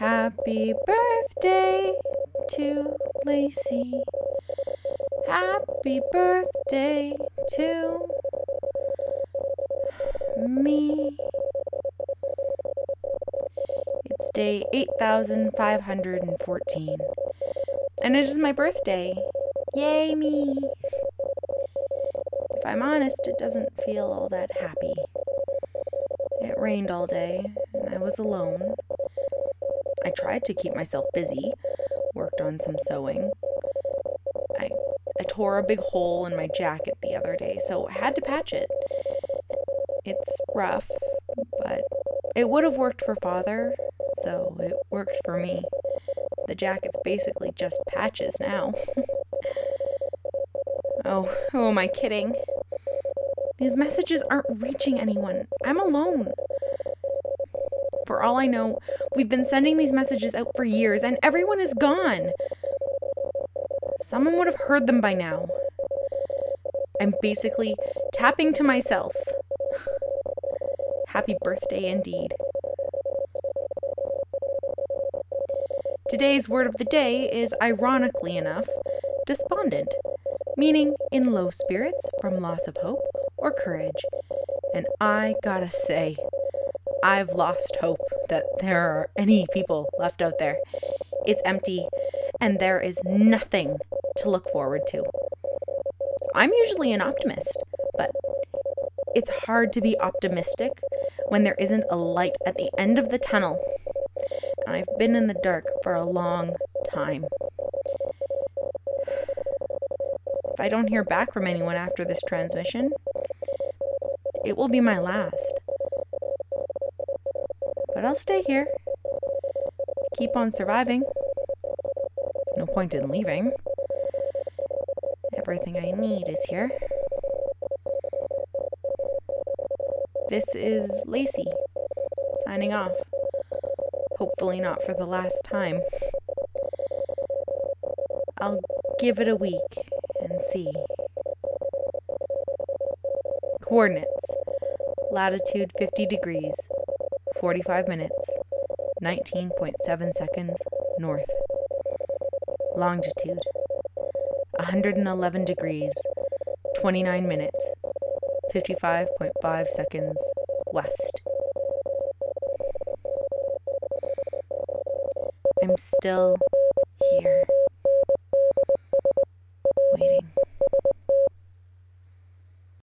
Happy birthday to Lacey. Happy birthday to me. It's day 8514. And it is my birthday. Yay, me! If I'm honest, it doesn't feel all that happy. It rained all day, and I was alone. I tried to keep myself busy, worked on some sewing. I, I tore a big hole in my jacket the other day, so I had to patch it. It's rough, but it would have worked for father, so it works for me. The jacket's basically just patches now. oh, who am I kidding? These messages aren't reaching anyone. I'm alone. For all I know, we've been sending these messages out for years and everyone is gone. Someone would have heard them by now. I'm basically tapping to myself. Happy birthday indeed. Today's word of the day is, ironically enough, despondent, meaning in low spirits from loss of hope or courage. And I gotta say, I've lost hope that there are any people left out there. It's empty, and there is nothing to look forward to. I'm usually an optimist, but it's hard to be optimistic when there isn't a light at the end of the tunnel and I've been in the dark for a long time. If I don't hear back from anyone after this transmission, it will be my last. But I'll stay here. Keep on surviving. No point in leaving. Everything I need is here. This is Lacey, signing off. Hopefully, not for the last time. I'll give it a week and see. Coordinates latitude 50 degrees, 45 minutes, 19.7 seconds north. Longitude 111 degrees, 29 minutes, 55.5 seconds west. I'm still here.